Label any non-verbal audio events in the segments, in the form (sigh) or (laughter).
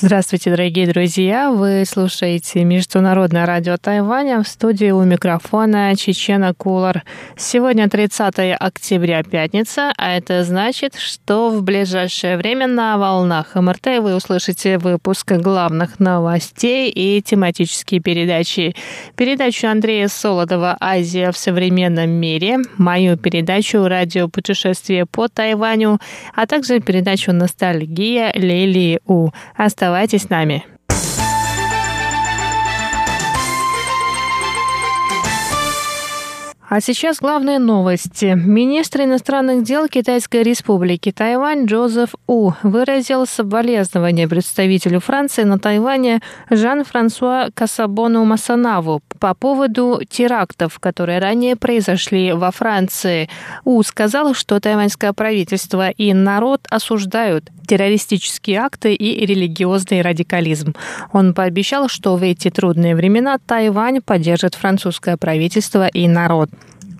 Здравствуйте, дорогие друзья! Вы слушаете Международное радио Тайваня в студии у микрофона Чечена Кулар. Сегодня 30 октября, пятница, а это значит, что в ближайшее время на волнах МРТ вы услышите выпуск главных новостей и тематические передачи. Передачу Андрея Солодова «Азия в современном мире», мою передачу «Радиопутешествие по Тайваню», а также передачу «Ностальгия» Лили У. Оставайтесь Оставайтесь с нами. А сейчас главные новости. Министр иностранных дел Китайской республики Тайвань Джозеф У выразил соболезнования представителю Франции на Тайване Жан-Франсуа Касабону Масанаву по поводу терактов, которые ранее произошли во Франции. У сказал, что тайваньское правительство и народ осуждают террористические акты и религиозный радикализм. Он пообещал, что в эти трудные времена Тайвань поддержит французское правительство и народ.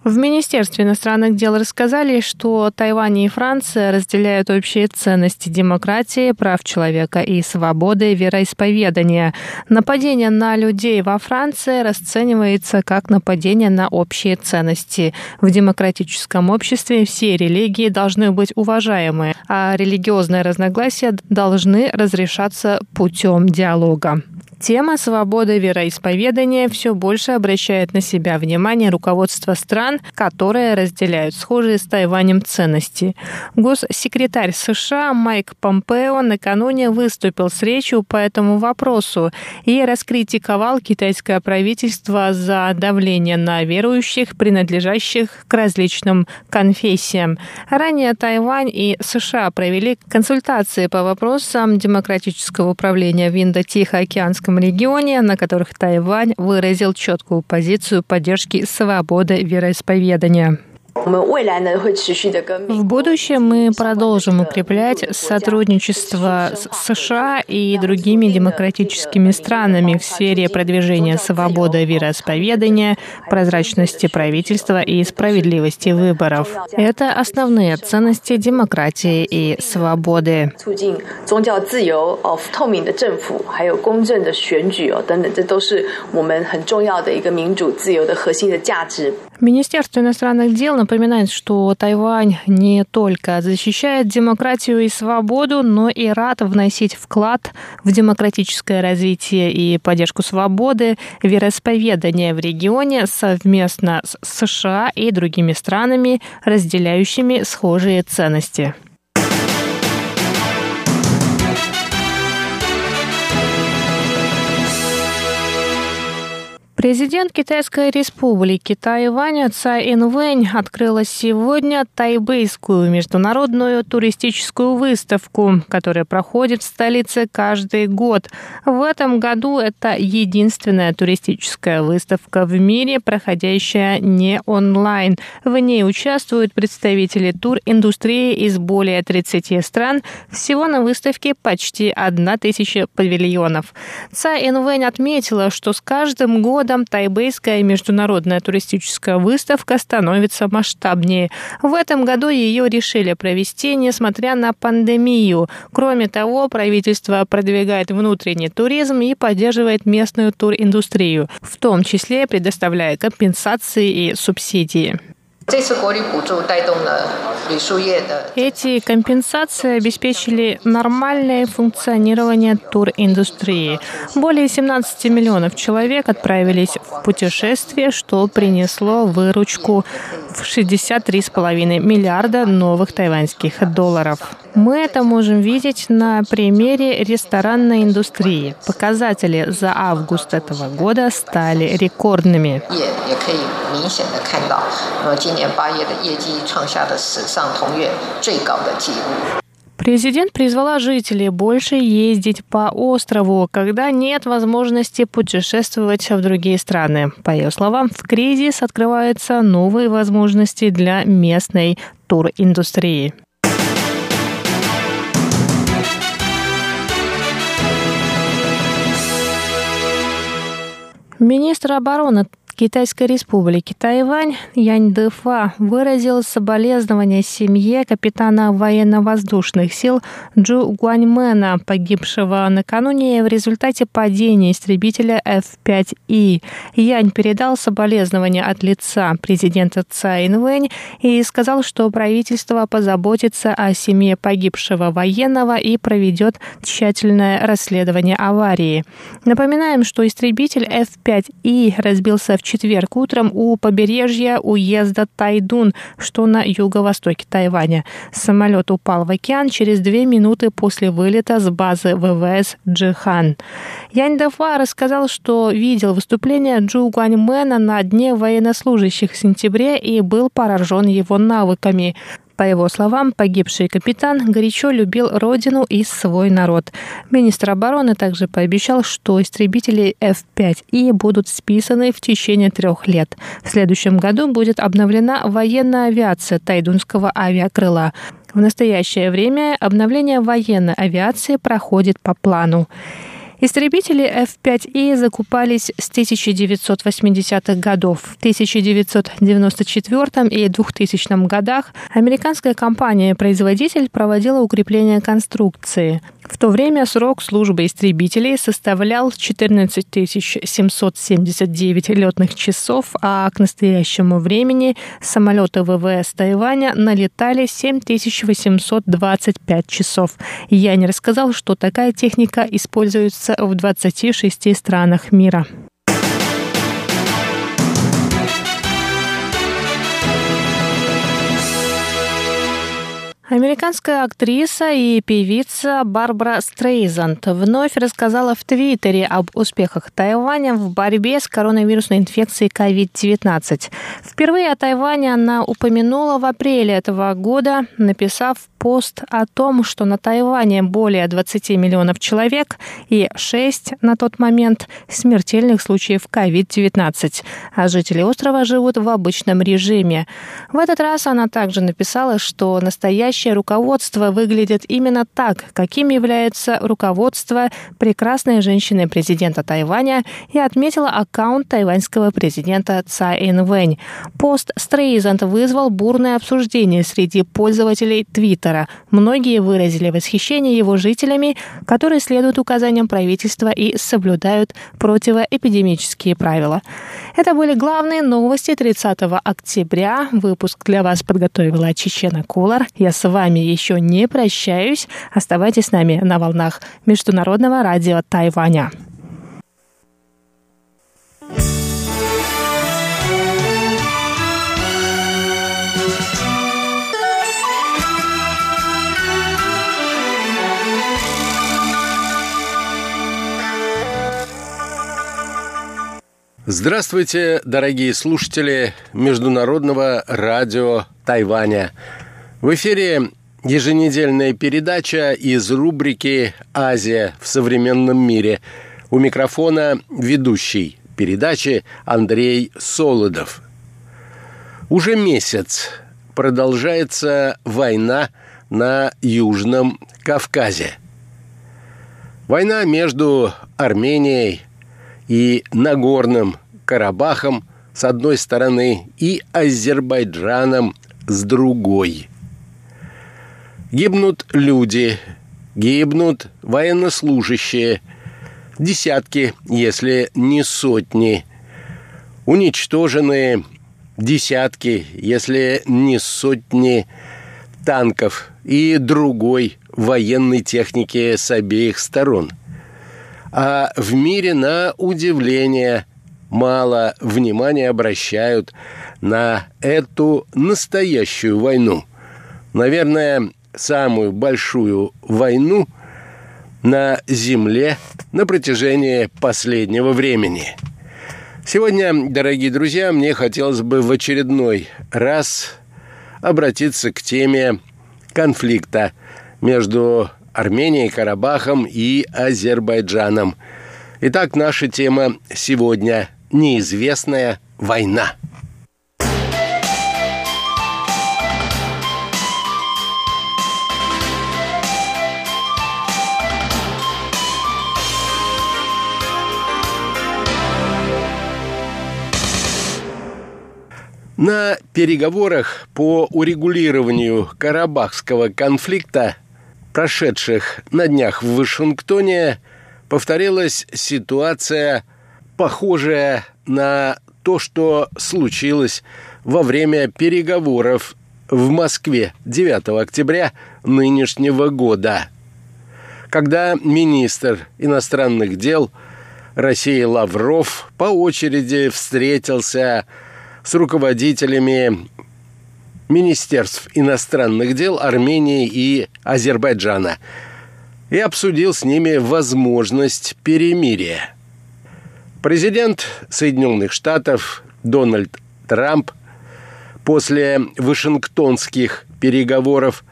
В Министерстве иностранных дел рассказали, что Тайвань и Франция разделяют общие ценности демократии, прав человека и свободы вероисповедания. Нападение на людей во Франции расценивается как нападение на общие ценности. В демократическом обществе все религии должны быть уважаемы, а религиозные разногласия должны разрешаться путем диалога. Тема свободы вероисповедания все больше обращает на себя внимание руководство стран, которые разделяют схожие с Тайванем ценности. Госсекретарь США Майк Помпео накануне выступил с речью по этому вопросу и раскритиковал китайское правительство за давление на верующих, принадлежащих к различным конфессиям. Ранее Тайвань и США провели консультации по вопросам демократического управления в Индо-Тихоокеанском Азиатском регионе, на которых Тайвань выразил четкую позицию поддержки свободы вероисповедания. В будущем мы продолжим укреплять сотрудничество с США и другими демократическими странами в сфере продвижения свободы вероисповедания, прозрачности правительства и справедливости выборов. Это основные ценности демократии и свободы. Министерство иностранных дел напоминает, что Тайвань не только защищает демократию и свободу, но и рад вносить вклад в демократическое развитие и поддержку свободы, вероисповедания в регионе совместно с США и другими странами, разделяющими схожие ценности. Президент Китайской республики Тайвань Цай Инвэнь открыла сегодня тайбэйскую международную туристическую выставку, которая проходит в столице каждый год. В этом году это единственная туристическая выставка в мире, проходящая не онлайн. В ней участвуют представители туриндустрии из более 30 стран. Всего на выставке почти 1000 павильонов. Цай Инвэнь отметила, что с каждым годом годом тайбэйская международная туристическая выставка становится масштабнее. В этом году ее решили провести, несмотря на пандемию. Кроме того, правительство продвигает внутренний туризм и поддерживает местную туриндустрию, в том числе предоставляя компенсации и субсидии. Эти компенсации обеспечили нормальное функционирование туриндустрии. Более 17 миллионов человек отправились в путешествие, что принесло выручку в 63,5 миллиарда новых тайваньских долларов. Мы это можем видеть на примере ресторанной индустрии. Показатели за август этого года стали рекордными. Президент призвала жителей больше ездить по острову, когда нет возможности путешествовать в другие страны. По ее словам, в кризис открываются новые возможности для местной туриндустрии. Министр обороны Китайской республики Тайвань Янь Дэфа выразил соболезнования семье капитана военно-воздушных сил Джу Гуаньмена, погибшего накануне в результате падения истребителя F-5И. Янь передал соболезнования от лица президента Цай Инвэнь и сказал, что правительство позаботится о семье погибшего военного и проведет тщательное расследование аварии. Напоминаем, что истребитель F-5И разбился в четверг утром у побережья уезда Тайдун, что на юго-востоке Тайваня. Самолет упал в океан через две минуты после вылета с базы ВВС Джихан. Янь Дафа рассказал, что видел выступление Джу Гуаньмена на Дне военнослужащих в сентябре и был поражен его навыками. По его словам, погибший капитан горячо любил родину и свой народ. Министр обороны также пообещал, что истребители F-5И будут списаны в течение трех лет. В следующем году будет обновлена военная авиация Тайдунского авиакрыла. В настоящее время обновление военной авиации проходит по плану. Истребители F-5И закупались с 1980-х годов. В 1994 и 2000 годах американская компания-производитель проводила укрепление конструкции. В то время срок службы истребителей составлял 14 779 летных часов, а к настоящему времени самолеты ВВС Тайваня налетали 7825 часов. Я не рассказал, что такая техника используется в 26 странах мира. Американская актриса и певица Барбара Стрейзанд вновь рассказала в Твиттере об успехах Тайваня в борьбе с коронавирусной инфекцией COVID-19. Впервые о Тайване она упомянула в апреле этого года, написав пост о том, что на Тайване более 20 миллионов человек и 6 на тот момент смертельных случаев COVID-19, а жители острова живут в обычном режиме. В этот раз она также написала, что настоящее руководство выглядит именно так, каким является руководство прекрасной женщины президента Тайваня и отметила аккаунт тайваньского президента Цай Инвэнь. Пост Стрейзанд вызвал бурное обсуждение среди пользователей Твиттера. Многие выразили восхищение его жителями, которые следуют указаниям правительства и соблюдают противоэпидемические правила. Это были главные новости 30 октября. Выпуск для вас подготовила Чечена Кулар. Я с вами еще не прощаюсь. Оставайтесь с нами на волнах Международного радио Тайваня. Здравствуйте, дорогие слушатели Международного радио Тайваня. В эфире еженедельная передача из рубрики «Азия в современном мире». У микрофона ведущий передачи Андрей Солодов. Уже месяц продолжается война на Южном Кавказе. Война между Арменией, и Нагорным Карабахом с одной стороны и Азербайджаном с другой. Гибнут люди, гибнут военнослужащие, десятки, если не сотни. Уничтожены десятки, если не сотни танков и другой военной техники с обеих сторон – а в мире на удивление мало внимания обращают на эту настоящую войну. Наверное, самую большую войну на Земле на протяжении последнего времени. Сегодня, дорогие друзья, мне хотелось бы в очередной раз обратиться к теме конфликта между Арменией, Карабахом и Азербайджаном. Итак, наша тема сегодня – неизвестная война. На переговорах по урегулированию Карабахского конфликта, прошедших на днях в Вашингтоне, повторилась ситуация, похожая на то, что случилось во время переговоров в Москве 9 октября нынешнего года, когда министр иностранных дел России Лавров по очереди встретился с руководителями министерств иностранных дел Армении и Азербайджана и обсудил с ними возможность перемирия. Президент Соединенных Штатов Дональд Трамп после вашингтонских переговоров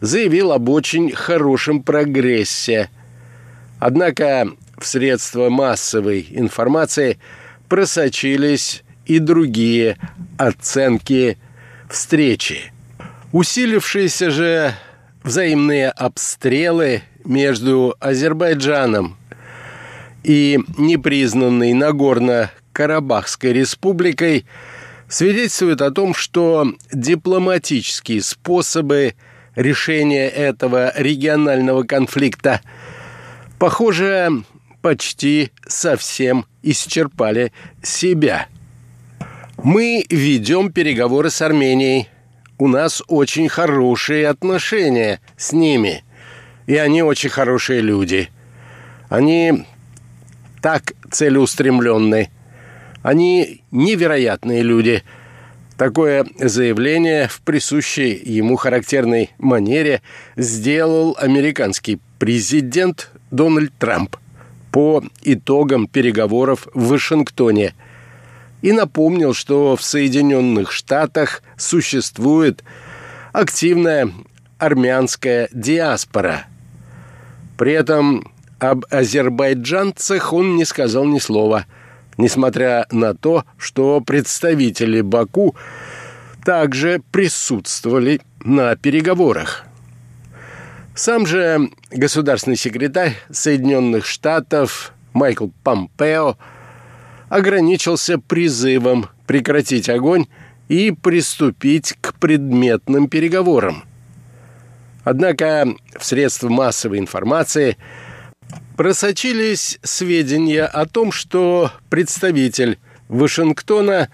заявил об очень хорошем прогрессе. Однако в средства массовой информации просочились и другие оценки встречи. Усилившиеся же взаимные обстрелы между Азербайджаном и непризнанной Нагорно-Карабахской республикой свидетельствуют о том, что дипломатические способы решения этого регионального конфликта, похоже, почти совсем исчерпали себя – мы ведем переговоры с Арменией. У нас очень хорошие отношения с ними. И они очень хорошие люди. Они так целеустремленны. Они невероятные люди. Такое заявление в присущей ему характерной манере сделал американский президент Дональд Трамп по итогам переговоров в Вашингтоне – и напомнил, что в Соединенных Штатах существует активная армянская диаспора. При этом об азербайджанцах он не сказал ни слова, несмотря на то, что представители Баку также присутствовали на переговорах. Сам же государственный секретарь Соединенных Штатов Майкл Помпео – ограничился призывом прекратить огонь и приступить к предметным переговорам. Однако в средства массовой информации просочились сведения о том, что представитель Вашингтона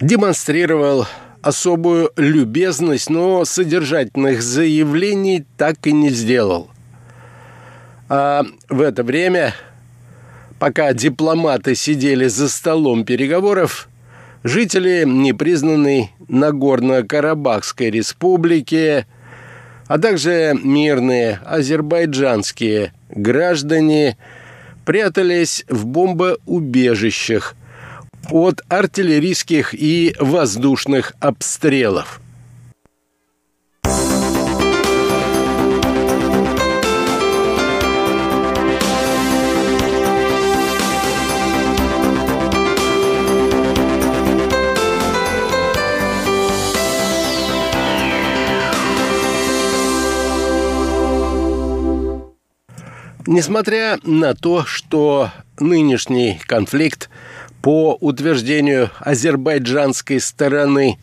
демонстрировал особую любезность, но содержательных заявлений так и не сделал. А в это время Пока дипломаты сидели за столом переговоров, жители непризнанной Нагорно-Карабахской республики, а также мирные азербайджанские граждане прятались в бомбоубежищах от артиллерийских и воздушных обстрелов – Несмотря на то, что нынешний конфликт по утверждению азербайджанской стороны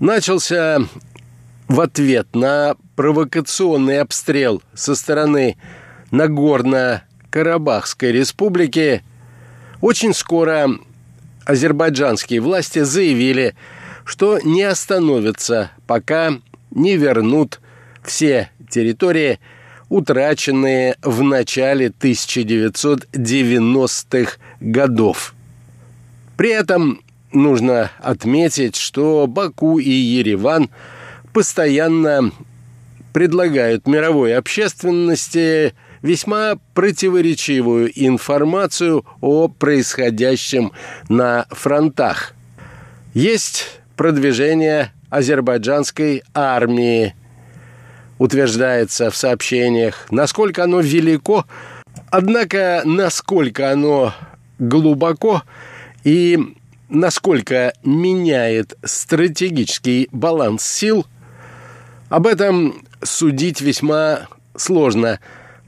начался в ответ на провокационный обстрел со стороны Нагорно-Карабахской республики, очень скоро азербайджанские власти заявили, что не остановятся, пока не вернут все территории – утраченные в начале 1990-х годов. При этом нужно отметить, что Баку и Ереван постоянно предлагают мировой общественности весьма противоречивую информацию о происходящем на фронтах. Есть продвижение азербайджанской армии утверждается в сообщениях, насколько оно велико, однако насколько оно глубоко? И насколько меняет стратегический баланс сил, об этом судить весьма сложно,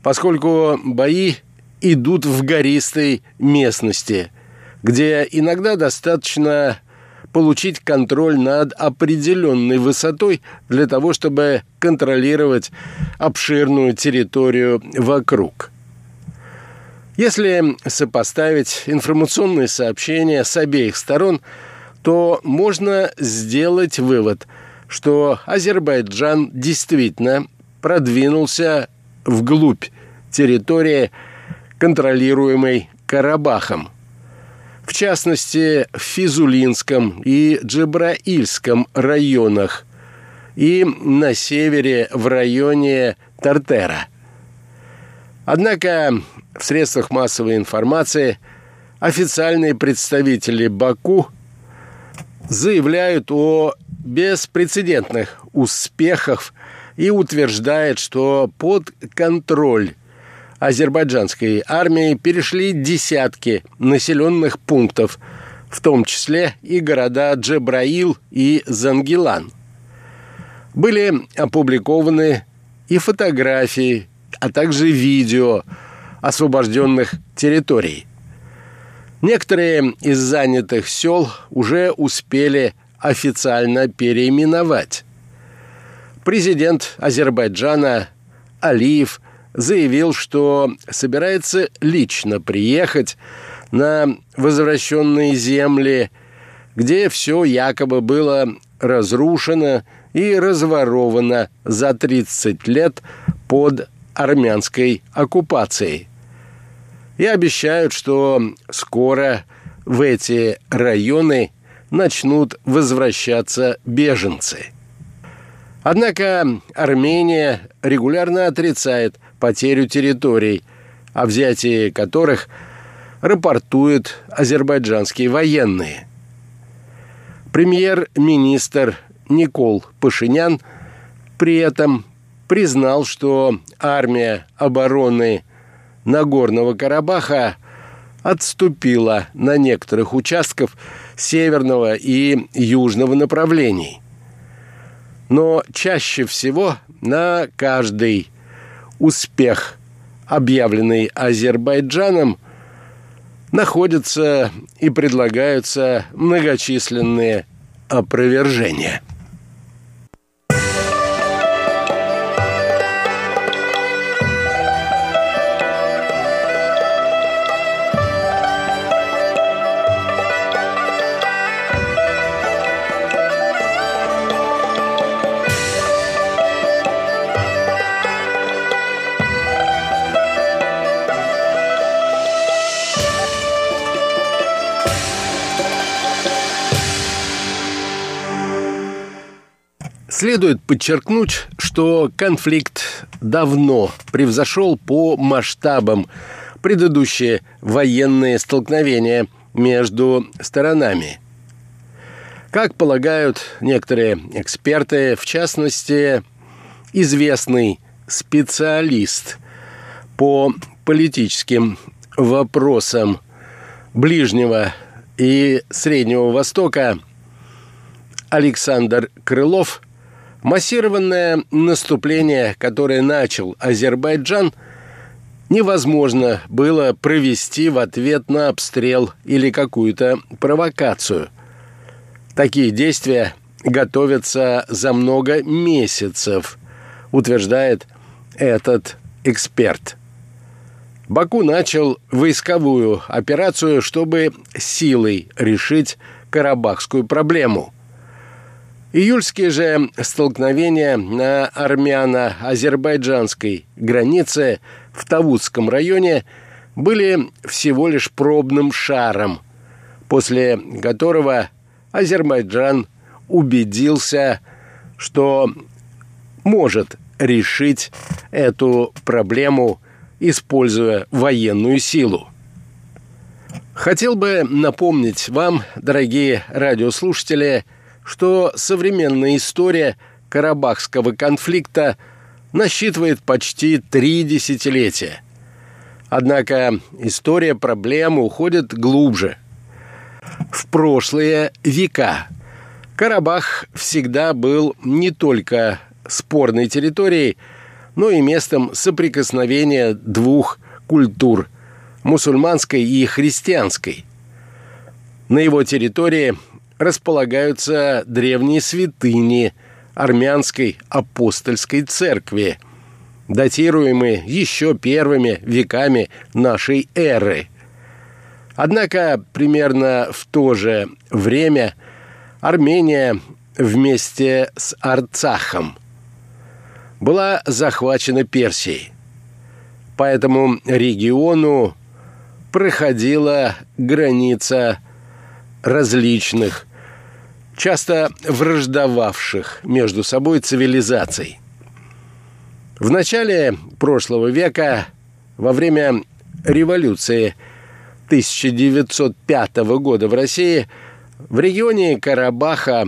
поскольку бои идут в гористой местности, где иногда достаточно получить контроль над определенной высотой для того, чтобы контролировать обширную территорию вокруг. Если сопоставить информационные сообщения с обеих сторон, то можно сделать вывод, что Азербайджан действительно продвинулся вглубь территории, контролируемой Карабахом – в частности в Физулинском и Джебраильском районах и на севере в районе Тартера. Однако в средствах массовой информации официальные представители Баку заявляют о беспрецедентных успехах и утверждают, что под контроль азербайджанской армии перешли десятки населенных пунктов, в том числе и города Джебраил и Зангилан. Были опубликованы и фотографии, а также видео освобожденных территорий. Некоторые из занятых сел уже успели официально переименовать. Президент Азербайджана Алиев – заявил, что собирается лично приехать на возвращенные земли, где все якобы было разрушено и разворовано за 30 лет под армянской оккупацией. И обещают, что скоро в эти районы начнут возвращаться беженцы. Однако Армения регулярно отрицает потерю территорий, о взятии которых рапортуют азербайджанские военные. Премьер-министр Никол Пашинян при этом признал, что армия обороны Нагорного Карабаха отступила на некоторых участках северного и южного направлений. Но чаще всего на каждый успех, объявленный Азербайджаном, находятся и предлагаются многочисленные опровержения. Следует подчеркнуть, что конфликт давно превзошел по масштабам предыдущие военные столкновения между сторонами. Как полагают некоторые эксперты, в частности, известный специалист по политическим вопросам Ближнего и Среднего Востока Александр Крылов Массированное наступление, которое начал Азербайджан, невозможно было провести в ответ на обстрел или какую-то провокацию. Такие действия готовятся за много месяцев, утверждает этот эксперт. Баку начал войсковую операцию, чтобы силой решить карабахскую проблему – Июльские же столкновения на армяно-азербайджанской границе в Тавудском районе были всего лишь пробным шаром, после которого Азербайджан убедился, что может решить эту проблему, используя военную силу. Хотел бы напомнить вам, дорогие радиослушатели, что современная история Карабахского конфликта насчитывает почти три десятилетия. Однако история проблемы уходит глубже. В прошлые века Карабах всегда был не только спорной территорией, но и местом соприкосновения двух культур – мусульманской и христианской. На его территории располагаются древние святыни армянской апостольской церкви, датируемые еще первыми веками нашей эры. Однако примерно в то же время Армения вместе с Арцахом была захвачена Персией. По этому региону проходила граница различных, часто враждовавших между собой цивилизаций. В начале прошлого века, во время революции 1905 года в России, в регионе Карабаха,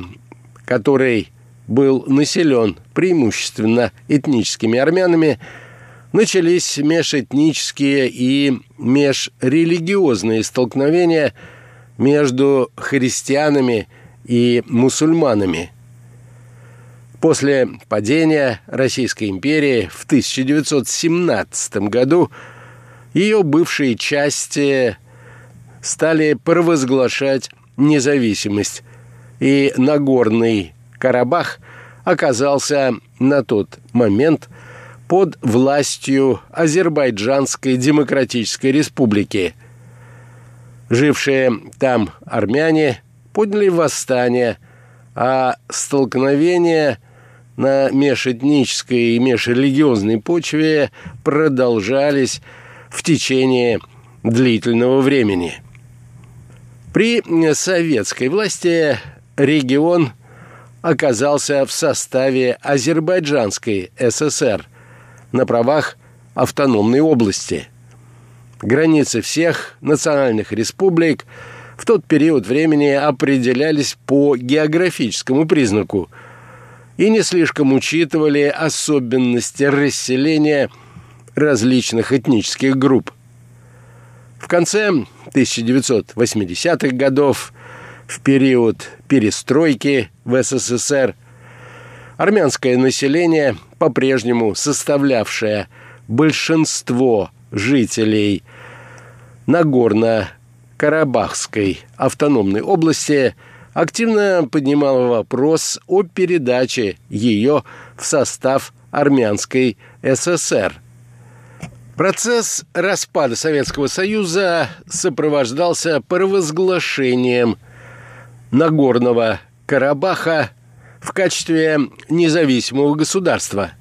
который был населен преимущественно этническими армянами, начались межэтнические и межрелигиозные столкновения между христианами и мусульманами. После падения Российской империи в 1917 году ее бывшие части стали провозглашать независимость, и Нагорный Карабах оказался на тот момент под властью Азербайджанской Демократической Республики. Жившие там армяне подняли восстание, а столкновения на межэтнической и межрелигиозной почве продолжались в течение длительного времени. При советской власти регион оказался в составе Азербайджанской ССР на правах автономной области. Границы всех национальных республик в тот период времени определялись по географическому признаку и не слишком учитывали особенности расселения различных этнических групп. В конце 1980-х годов в период перестройки в СССР армянское население, по-прежнему составлявшее большинство жителей Нагорно-Карабахской автономной области, активно поднимало вопрос о передаче ее в состав армянской ССР – Процесс распада Советского Союза сопровождался провозглашением Нагорного Карабаха в качестве независимого государства.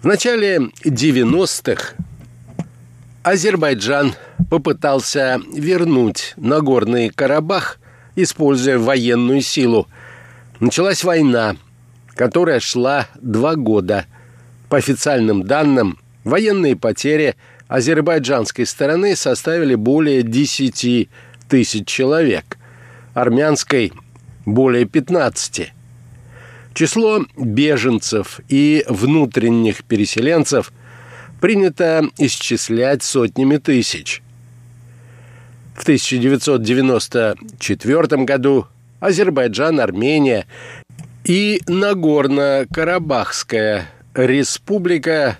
В начале 90-х Азербайджан попытался вернуть Нагорный Карабах, используя военную силу. Началась война, которая шла два года. По официальным данным, военные потери азербайджанской стороны составили более 10 тысяч человек – армянской более 15. Число беженцев и внутренних переселенцев принято исчислять сотнями тысяч. В 1994 году Азербайджан, Армения и Нагорно-Карабахская республика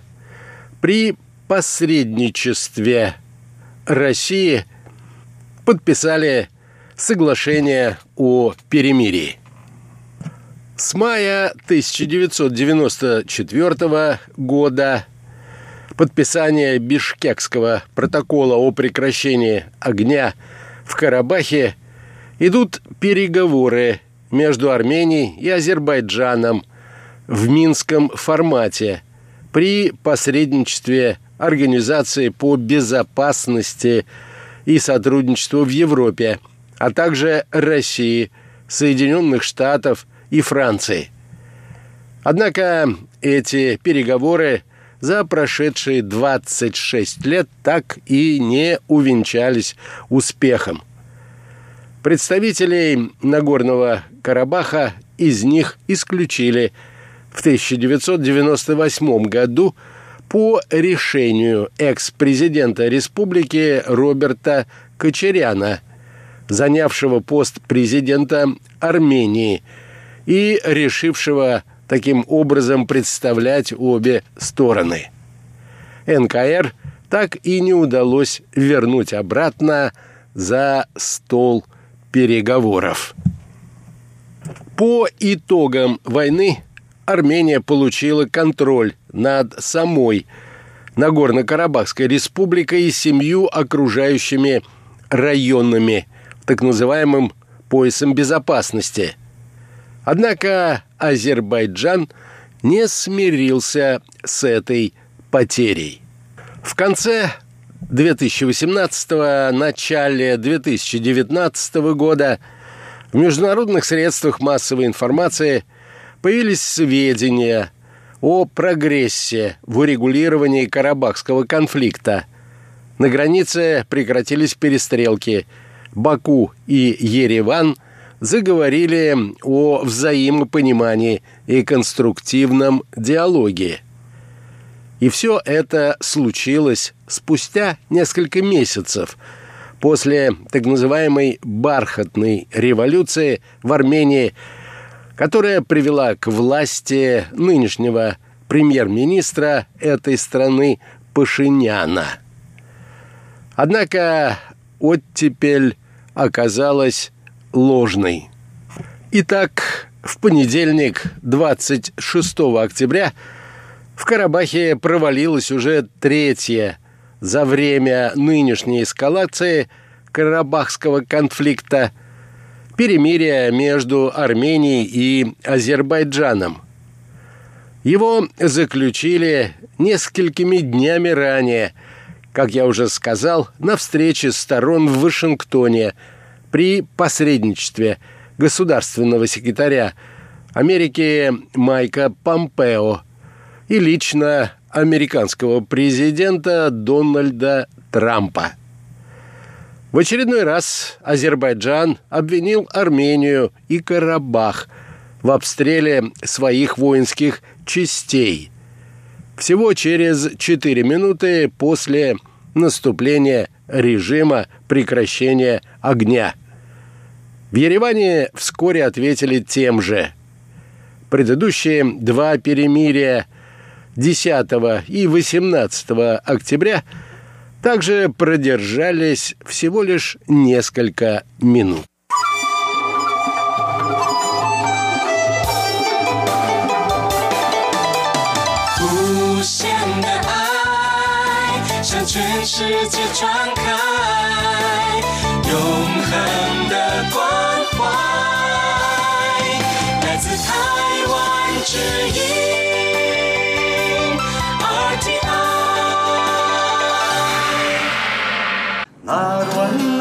при посредничестве России подписали соглашение о перемирии. С мая 1994 года подписание Бишкекского протокола о прекращении огня в Карабахе идут переговоры между Арменией и Азербайджаном в Минском формате при посредничестве Организации по безопасности и сотрудничеству в Европе – а также России, Соединенных Штатов и Франции. Однако эти переговоры за прошедшие 26 лет так и не увенчались успехом. Представителей Нагорного Карабаха из них исключили в 1998 году по решению экс-президента республики Роберта Кочеряна – занявшего пост президента Армении и решившего таким образом представлять обе стороны. НКР так и не удалось вернуть обратно за стол переговоров. По итогам войны Армения получила контроль над самой Нагорно-Карабахской республикой и семью окружающими районами, так называемым поясом безопасности. Однако Азербайджан не смирился с этой потерей. В конце 2018 начале 2019 года в международных средствах массовой информации появились сведения о прогрессе в урегулировании Карабахского конфликта. На границе прекратились перестрелки. Баку и Ереван заговорили о взаимопонимании и конструктивном диалоге. И все это случилось спустя несколько месяцев после так называемой «бархатной революции» в Армении, которая привела к власти нынешнего премьер-министра этой страны Пашиняна. Однако оттепель оказалась ложной. Итак, в понедельник, 26 октября, в Карабахе провалилась уже третья за время нынешней эскалации Карабахского конфликта перемирие между Арменией и Азербайджаном. Его заключили несколькими днями ранее, как я уже сказал, на встрече сторон в Вашингтоне при посредничестве государственного секретаря Америки Майка Помпео – и лично американского президента Дональда Трампа. В очередной раз Азербайджан обвинил Армению и Карабах в обстреле своих воинских частей. Всего через 4 минуты после наступления режима прекращения огня. В Ереване вскоре ответили тем же. Предыдущие два перемирия 10 и 18 октября также продержались всего лишь несколько минут. 向全世界传开， 只音而进来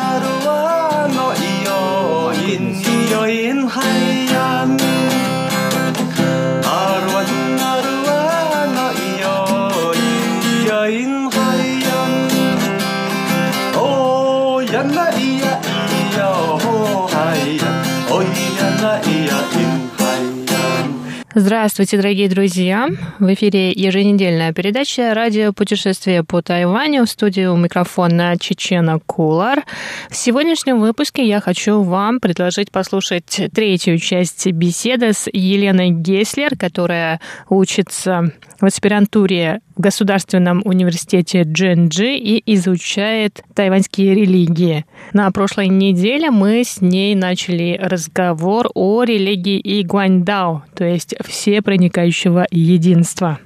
Здравствуйте, дорогие друзья! В эфире еженедельная передача «Радио путешествие по Тайваню» в студии у микрофона Чечена Кулар. В сегодняшнем выпуске я хочу вам предложить послушать третью часть беседы с Еленой Геслер, которая учится в аспирантуре в Государственном университете Дженджи и изучает тайваньские религии. На прошлой неделе мы с ней начали разговор о религии Игуаньдао, то есть все проникающего единства.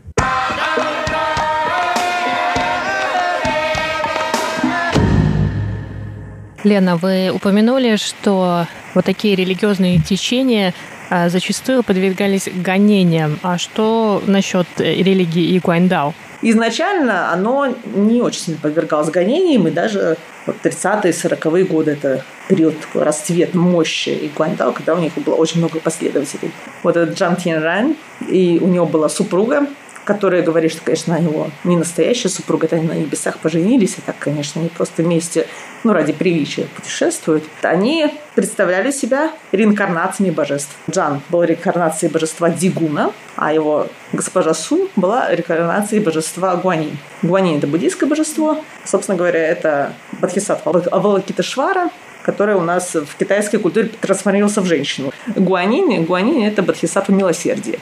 Лена, вы упомянули, что вот такие религиозные течения зачастую подвергались гонениям. А что насчет э, религии Игуаньдао? Изначально оно не очень сильно подвергалось гонениям, и даже вот 30-е, 40-е годы это период такой расцвет мощи и Гуандао, когда у них было очень много последователей. Вот этот Джан Тин и у него была супруга, которая говорит, что, конечно, его не настоящая супруга, это они на небесах поженились, а так, конечно, они просто вместе, ну, ради приличия путешествуют. Они представляли себя реинкарнациями божеств. Джан был реинкарнацией божества Дигуна, а его госпожа Су была реинкарнацией божества Гуанин. Гуанин – это буддийское божество. Собственно говоря, это Бодхисаттва Авалокитешвара, который у нас в китайской культуре трансформировался в женщину. Гуанин, Гуанин – это Бодхисаттва милосердия.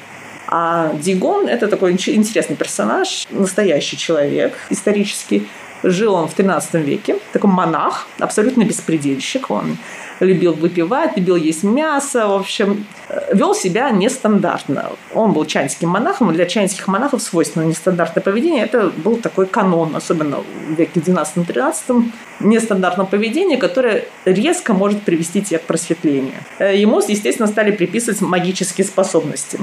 А Дигон – это такой интересный персонаж, настоящий человек исторический, Жил он в 13 веке, такой монах, абсолютно беспредельщик. Он любил выпивать, любил есть мясо, в общем, э, вел себя нестандартно. Он был чайнским монахом, для чайнских монахов свойственно нестандартное поведение. Это был такой канон, особенно в веке 12-13, нестандартное поведение, которое резко может привести тебя к просветлению. Э, ему, естественно, стали приписывать магические способности.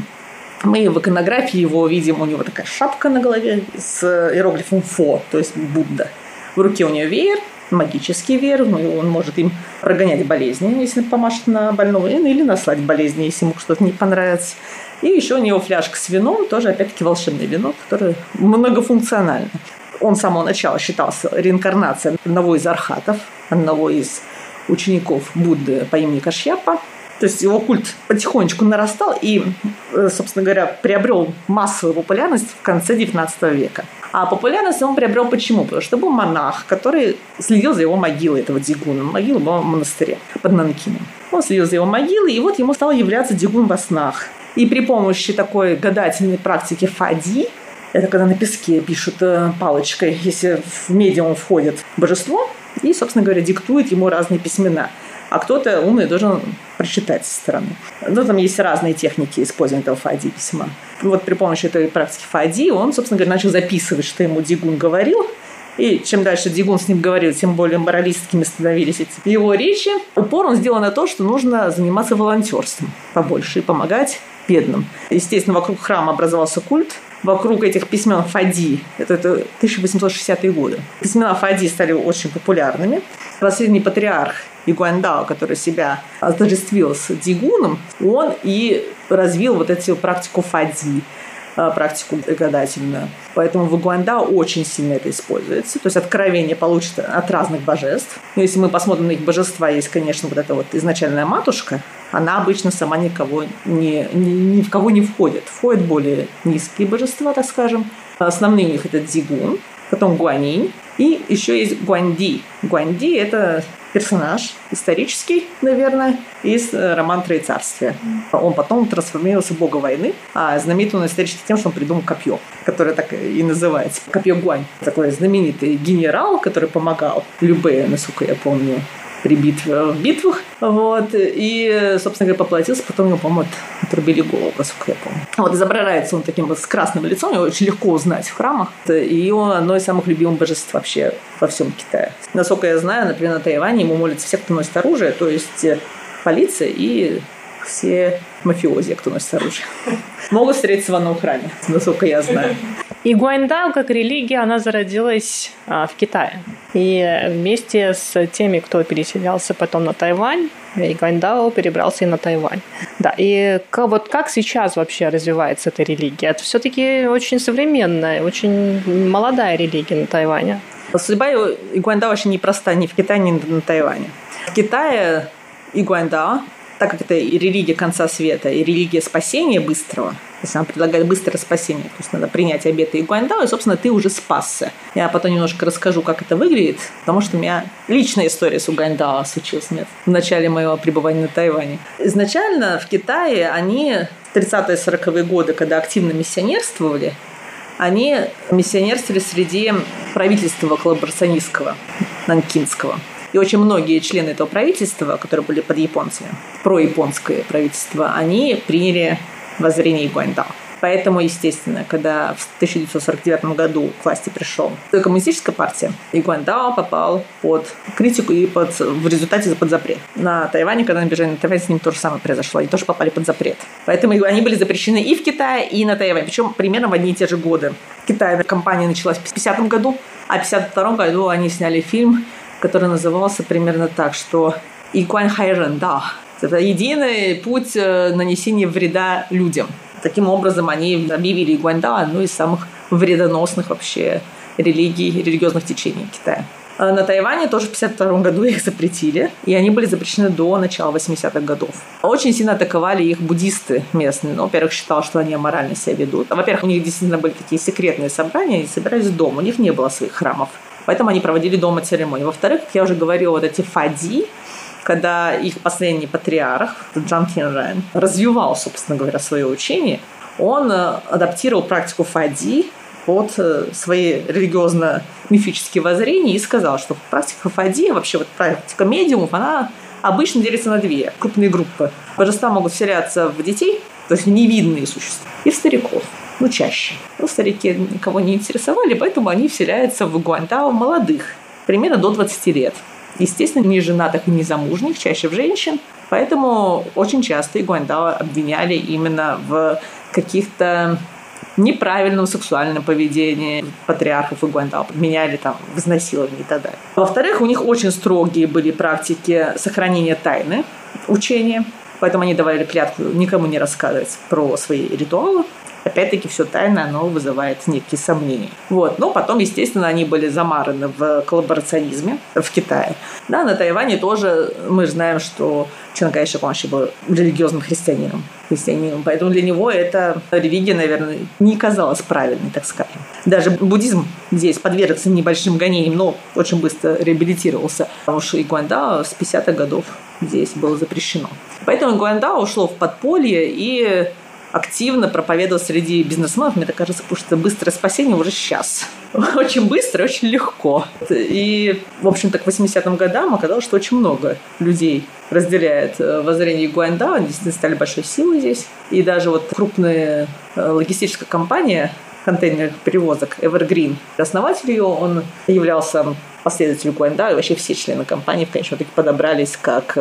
Мы в иконографии его видим, у него такая шапка на голове с иероглифом «фо», то есть Будда. В руке у него веер, магический веер, ну, он может им прогонять болезни, если помашет на больного, или наслать болезни, если ему что-то не понравится. И еще у него фляжка с вином, тоже опять-таки волшебное вино, которое многофункционально. Он с самого начала считался реинкарнацией одного из архатов, одного из учеников Будды по имени Кашьяпа. То есть его культ потихонечку нарастал и, э, собственно говоря, приобрел массовую популярность в конце XIX века. А популярность он приобрел почему? Потому что был монах, который следил за его могилой, этого Дигуна. Могила была в монастыре под Нанкином. Он следил за его могилой, и вот ему стал являться Дигун во снах. И при помощи такой гадательной практики фади, это когда на песке пишут э, палочкой, если в медиум входит божество, и, собственно говоря, диктует ему разные письмена а кто-то умный должен прочитать со стороны. Ну, там есть разные техники использования этого фади письма. Вот при помощи этой практики фади он, собственно говоря, начал записывать, что ему Дигун говорил, и чем дальше Дигун с ним говорил, тем более моралистскими становились эти его речи. Упор он сделал на то, что нужно заниматься волонтерством побольше и помогать бедным. Естественно, вокруг храма образовался культ, вокруг этих письмен Фади, это, это 1860-е годы. Письмена Фади стали очень популярными. Последний патриарх Игуандао, который себя отождествил с Дигуном, он и развил вот эту практику Фади э, практику гадательную. Поэтому в Игуандао очень сильно это используется. То есть откровение получится от разных божеств. Но если мы посмотрим на их божества, есть, конечно, вот эта вот изначальная матушка, она обычно сама никого не, ни, ни в кого не входит. Входят более низкие божества, так скажем. Основные у них это Дигун, потом Гуанинь, и еще есть Гуанди. Гуанди – это персонаж исторический, наверное, из э, романа Троецарствия. Он потом трансформировался в бога войны, а знаменит он исторически тем, что он придумал копье, которое так и называется. Копье Гуань. Такой знаменитый генерал, который помогал Любе, насколько я помню, при в битвах. Вот. И, собственно говоря, поплатился, потом его, по-моему, отрубили голову, насколько я помню. Вот изображается он таким вот с красным лицом, его очень легко узнать в храмах. И он одно из самых любимых божеств вообще во всем Китае. Насколько я знаю, например, на Тайване ему молятся все, кто носит оружие, то есть э, полиция и все мафиози, кто носит оружие. (laughs) Могут встретиться в одном храме, насколько я знаю. И Гуандао как религия, она зародилась а, в Китае. И вместе с теми, кто переселялся потом на Тайвань, и Гуандао перебрался и на Тайвань. Да, и вот как сейчас вообще развивается эта религия? Это все-таки очень современная, очень молодая религия на Тайване. Судьба Игуандао очень непроста ни в Китае, ни на Тайване. В Китае Игуандао так как это и религия конца света, и религия спасения быстрого, то есть она предлагает быстрое спасение, то есть надо принять обеты и Гуандао, и, собственно, ты уже спасся. Я потом немножко расскажу, как это выглядит, потому что у меня личная история с Угандао случилась нет, в начале моего пребывания на Тайване. Изначально в Китае они в 30-е 40-е годы, когда активно миссионерствовали, они миссионерствовали среди правительства коллаборационистского, нанкинского. И очень многие члены этого правительства, которые были под японцами, про-японское правительство, они приняли воззрение Гуандао. Поэтому, естественно, когда в 1949 году к власти пришел коммунистическая партия, Игуандао попал под критику и под, в результате под запрет. На Тайване, когда они бежали на Тайвань, с ним то же самое произошло. Они тоже попали под запрет. Поэтому они были запрещены и в Китае, и на Тайване. Причем примерно в одни и те же годы. В Китае компания началась в 50 году, а в 52 году они сняли фильм который назывался примерно так, что «Икуан Хайрен, да». Это единый путь э, нанесения вреда людям. Таким образом, они объявили Игуаньда одной из самых вредоносных вообще религий, религиозных течений Китая. А на Тайване тоже в 1952 году их запретили, и они были запрещены до начала 80-х годов. Очень сильно атаковали их буддисты местные. Ну, во-первых, считал, что они аморально себя ведут. А, во-первых, у них действительно были такие секретные собрания, они собирались дома, у них не было своих храмов. Поэтому они проводили дома церемонии. Во-вторых, как я уже говорила, вот эти фади, когда их последний патриарх, Джан Тинрен, развивал, собственно говоря, свое учение, он э, адаптировал практику фади под э, свои религиозно-мифические воззрения и сказал, что практика Фади, вообще вот практика медиумов, она обычно делится на две крупные группы. Божества могут вселяться в детей, то есть невидные существа, и в стариков. Ну, чаще. Ну, старики никого не интересовали, поэтому они вселяются в Гуандао молодых, примерно до 20 лет. Естественно, не женатых и не замужних, чаще в женщин. Поэтому очень часто и Гуандао обвиняли именно в каких-то неправильном сексуальном поведении патриархов и Гуандао, подменяли там в изнасиловании и так далее. Во-вторых, у них очень строгие были практики сохранения тайны учения, поэтому они давали клятву никому не рассказывать про свои ритуалы. Опять-таки, все тайно, оно вызывает некие сомнения. Вот. Но потом, естественно, они были замараны в коллаборационизме в Китае. Да, на Тайване тоже мы знаем, что Чан Кайшек, он вообще был религиозным христианином. христианином. Поэтому для него эта религия, наверное, не казалась правильной, так скажем. Даже буддизм здесь подвергся небольшим гонениям, но очень быстро реабилитировался. Потому что и Гуандао с 50-х годов здесь было запрещено. Поэтому Гуандао ушло в подполье и активно проповедовал среди бизнесменов. Мне так кажется, потому что быстрое спасение уже сейчас. (laughs) Очень быстро, очень легко. И, в общем-то, к 80-м годам оказалось, что очень много людей разделяет э, воззрение Гуандао. Они действительно стали большой силой здесь. И даже вот крупная э, логистическая компания контейнерных перевозок Evergreen. Основатель ее, он являлся последователем Гуандао, и вообще все члены компании в конечном подобрались как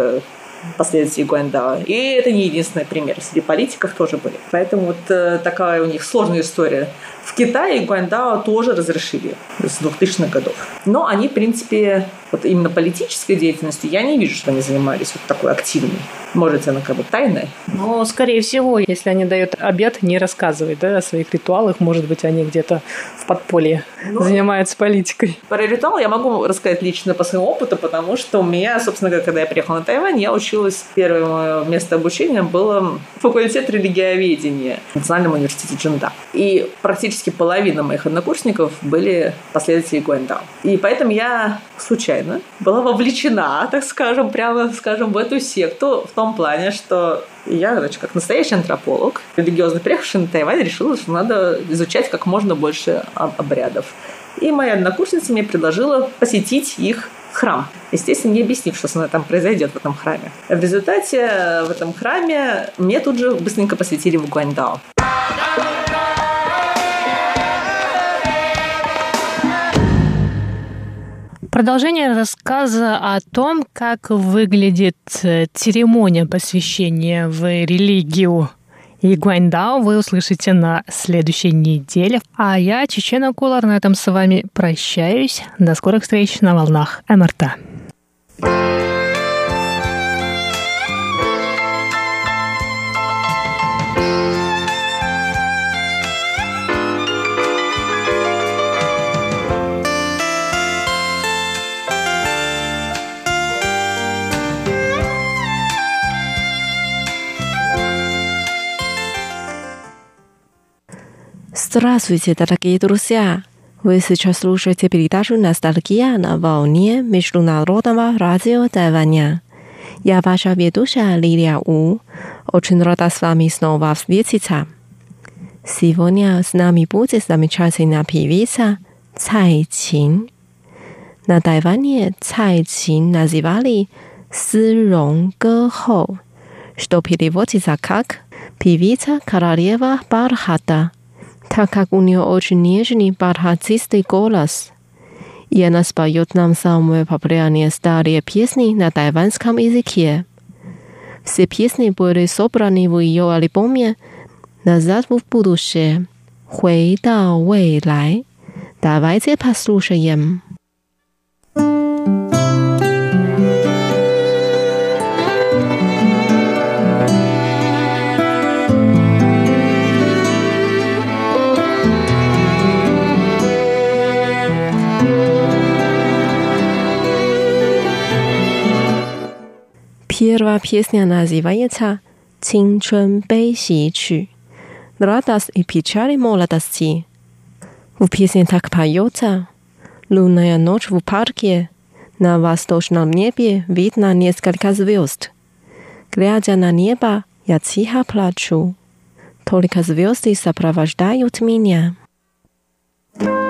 последователей Гуэндао. И это не единственный пример. Среди политиков тоже были. Поэтому вот э, такая у них сложная история. В Китае Гуандао тоже разрешили с 2000-х годов. Но они, в принципе, вот именно политической деятельностью я не вижу, что они занимались вот такой активной. Может, она как бы тайная? Ну, скорее всего, если они дают обед, не рассказывать да, о своих ритуалах, может быть, они где-то в подполье ну, занимаются политикой. Про ритуал я могу рассказать лично по своему опыту, потому что у меня, собственно, когда я приехала на Тайвань, я училась, первое мое место обучения было факультет религиоведения в Национальном университете Джинда. И практически половина моих однокурсников были последователи Гуэндао. И поэтому я случайно была вовлечена, так скажем, прямо скажем, в эту секту в том плане, что я, значит, как настоящий антрополог, религиозно приехавший на Тайвань, решила, что надо изучать как можно больше обрядов. И моя однокурсница мне предложила посетить их храм. Естественно, не объяснив, что со мной там произойдет в этом храме. В результате в этом храме мне тут же быстренько посвятили в Гуаньдао. Продолжение рассказа о том, как выглядит э, церемония посвящения в религию и вы услышите на следующей неделе. А я, Чечена Кулар, на этом с вами прощаюсь. До скорых встреч на волнах МРТ. Здравствуйте, дорогие друзья! Вы сейчас слушаете передачу «Ностальгия» на волне Международного радио Тайваня. Я ваша ведущая Лилия У. Очень рада с вами снова встретиться. Сегодня с нами будет замечательная певица Цай Чин. На Тайване Цай Чин называли «Сырон Гохо», что переводится как «певица королева Бархата» так как у нее очень нежный бархатистый голос. И она споет нам самые популярные старые песни на тайванском языке. Все песни были собраны в ее альбоме «Назад в будущее». «Хуэй дао вэй лай». Давайте послушаем. Первая песня называется «Цинчун Бэйси Чу» – «Радость и печали молодости». В песне так поется «Лунная ночь в парке, на восточном небе видно несколько звезд. Глядя на небо, я тихо плачу. Только звезды сопровождают меня». 在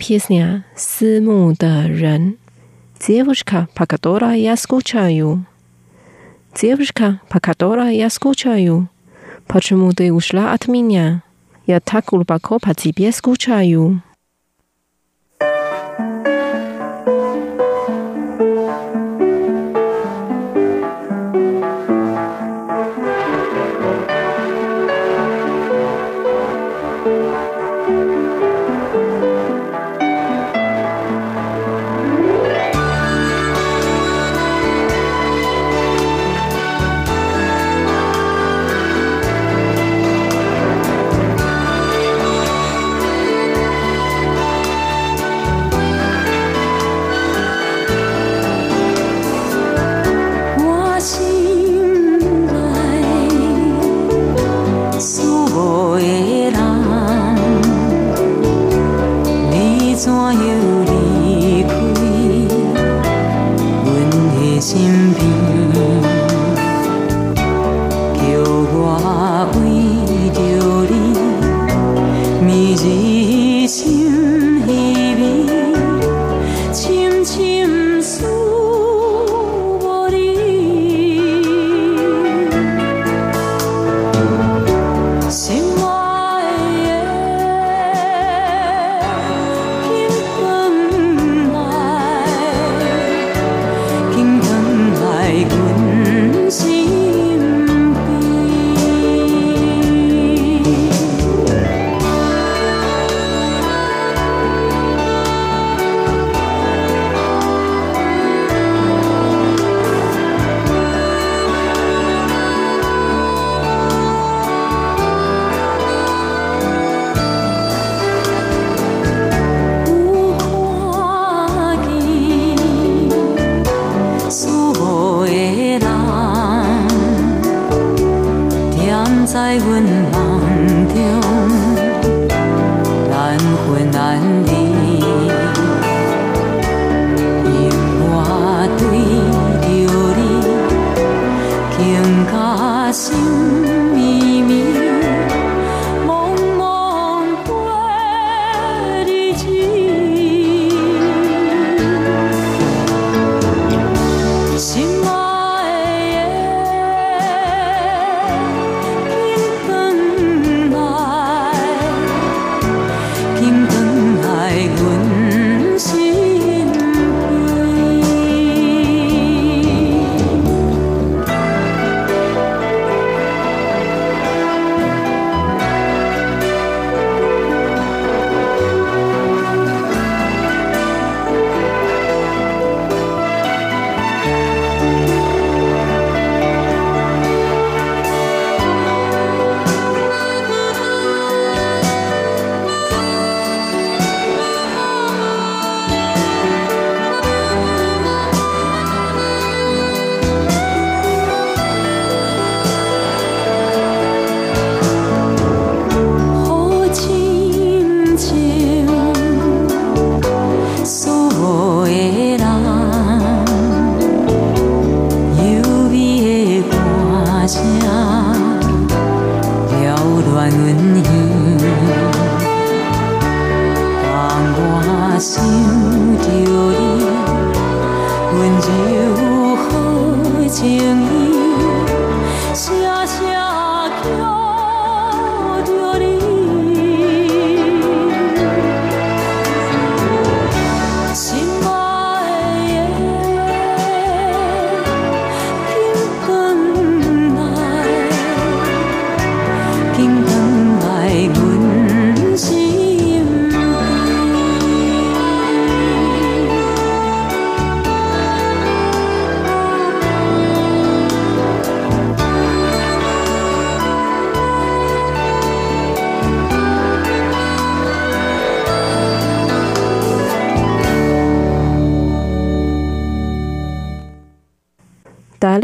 ？песня «Сыму да рен». Девушка, по которой я скучаю. Девушка, по которой я скучаю. Почему ты ушла от меня? Я так глубоко по тебе скучаю.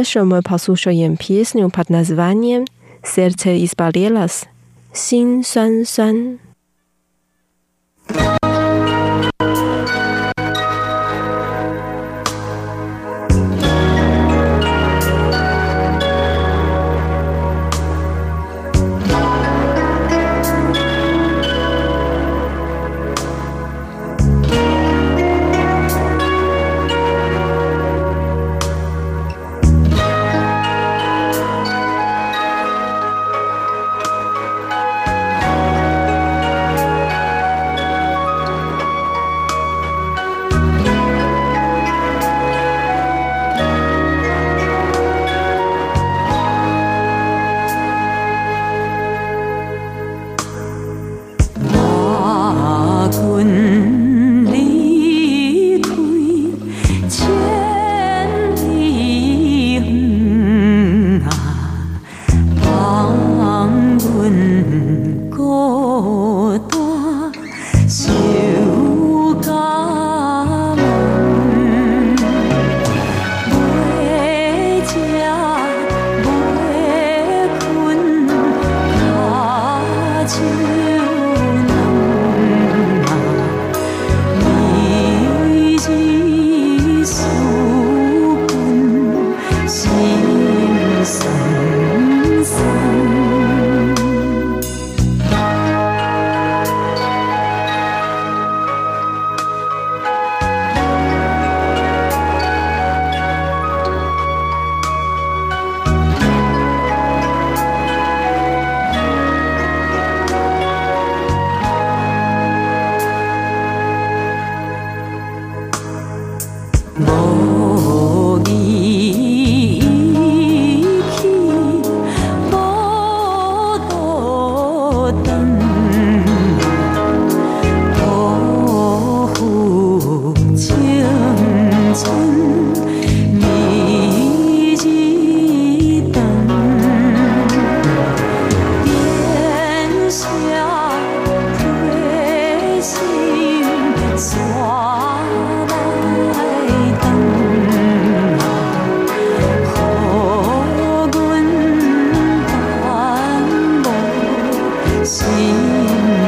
Прошу послушаем песню под названием «Сердце изболелось». 心酸酸。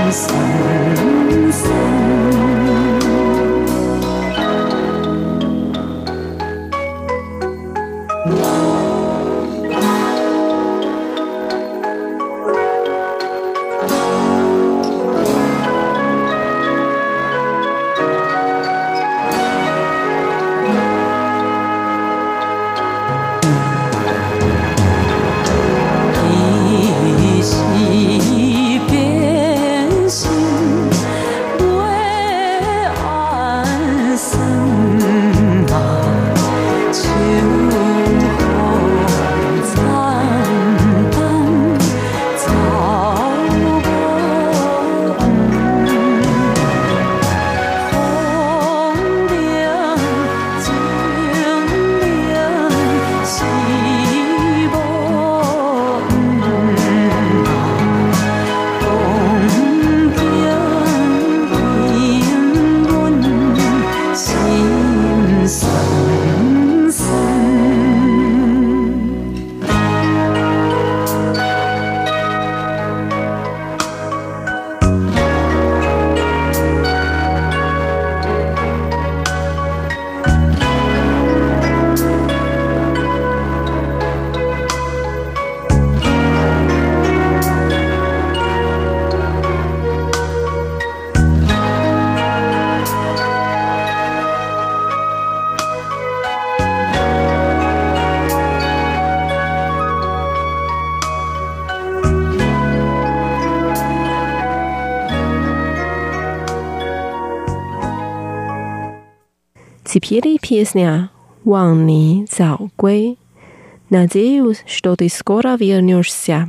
inside. Песня «Ван ни 早归». Надеюсь, что ты скоро вернешься.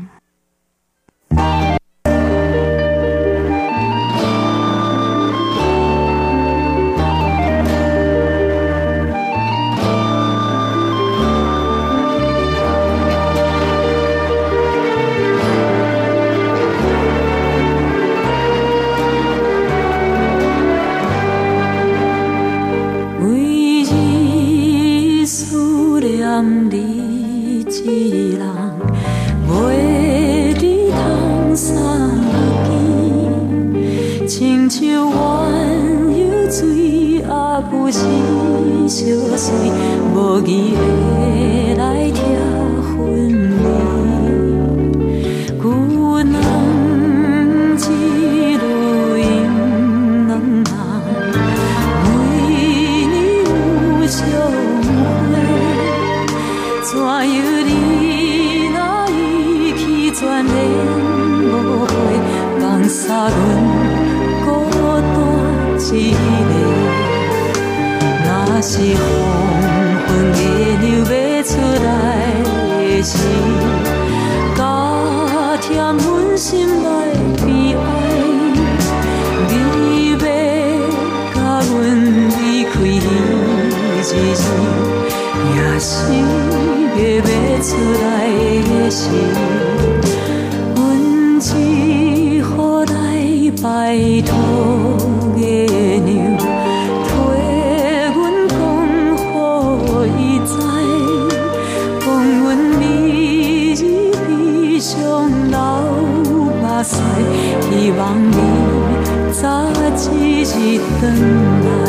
希望你在积极等待